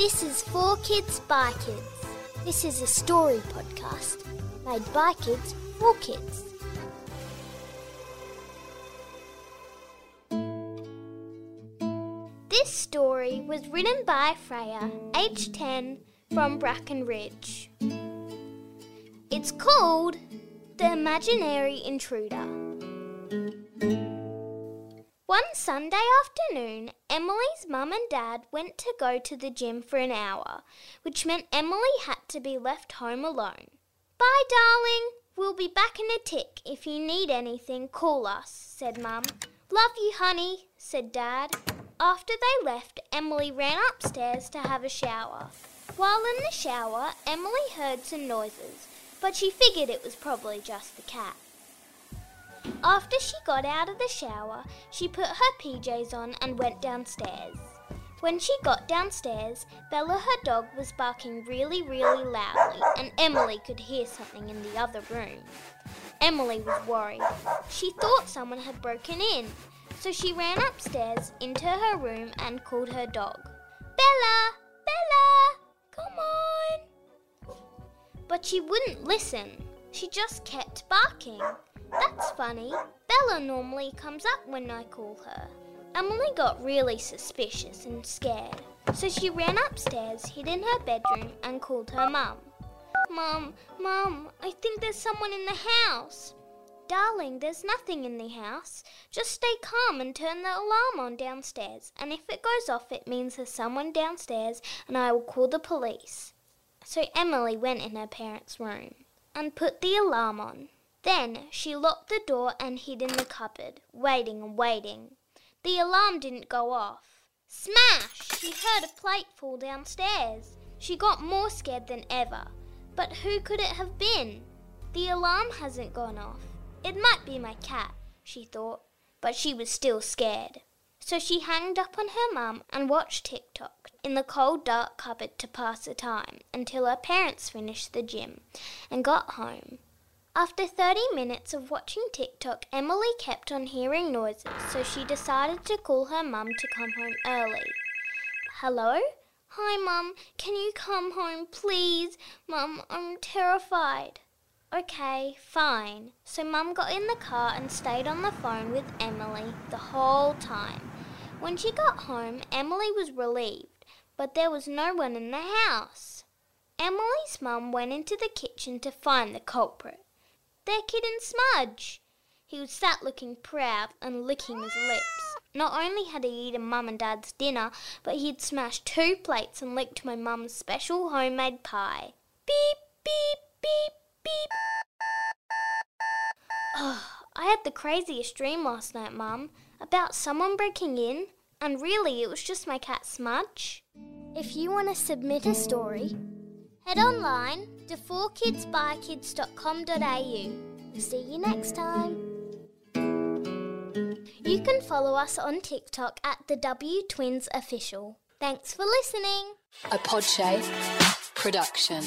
This is For Kids by Kids. This is a story podcast made by kids for kids. This story was written by Freya, age 10, from Bracken Ridge. It's called The Imaginary Intruder. One Sunday afternoon, Emily's mum and dad went to go to the gym for an hour, which meant Emily had to be left home alone. Bye, darling. We'll be back in a tick. If you need anything, call us, said Mum. Love you, honey, said Dad. After they left, Emily ran upstairs to have a shower. While in the shower, Emily heard some noises, but she figured it was probably just the cat. After she got out of the shower, she put her PJs on and went downstairs. When she got downstairs, Bella, her dog, was barking really, really loudly, and Emily could hear something in the other room. Emily was worried. She thought someone had broken in, so she ran upstairs into her room and called her dog. Bella! Bella! Come on! But she wouldn't listen. She just kept barking. That's funny. Bella normally comes up when I call her. Emily got really suspicious and scared, so she ran upstairs, hid in her bedroom, and called her mum. Mum, Mum, I think there's someone in the house. Darling, there's nothing in the house. Just stay calm and turn the alarm on downstairs, and if it goes off, it means there's someone downstairs, and I will call the police. So Emily went in her parents' room and put the alarm on. Then she locked the door and hid in the cupboard, waiting and waiting. The alarm didn't go off. Smash! She heard a plate fall downstairs. She got more scared than ever. But who could it have been? The alarm hasn't gone off. It might be my cat, she thought, but she was still scared. So she hanged up on her mum and watched TikTok in the cold, dark cupboard to pass the time until her parents finished the gym and got home. After 30 minutes of watching TikTok, Emily kept on hearing noises, so she decided to call her mum to come home early. Hello? Hi, Mum. Can you come home, please? Mum, I'm terrified. Okay, fine. So Mum got in the car and stayed on the phone with Emily the whole time. When she got home, Emily was relieved, but there was no one in the house. Emily's mum went into the kitchen to find the culprit. Their kitten Smudge! He was sat looking proud and licking his lips. Not only had he eaten Mum and Dad's dinner, but he'd smashed two plates and licked my mum's special homemade pie. Beep, beep, beep, beep. Oh, I had the craziest dream last night, Mum, about someone breaking in, and really it was just my cat Smudge. If you want to submit a story, head online to 4kidsbykids.com.au. See you next time. You can follow us on TikTok at the W Twins Official. Thanks for listening. A Podshape production.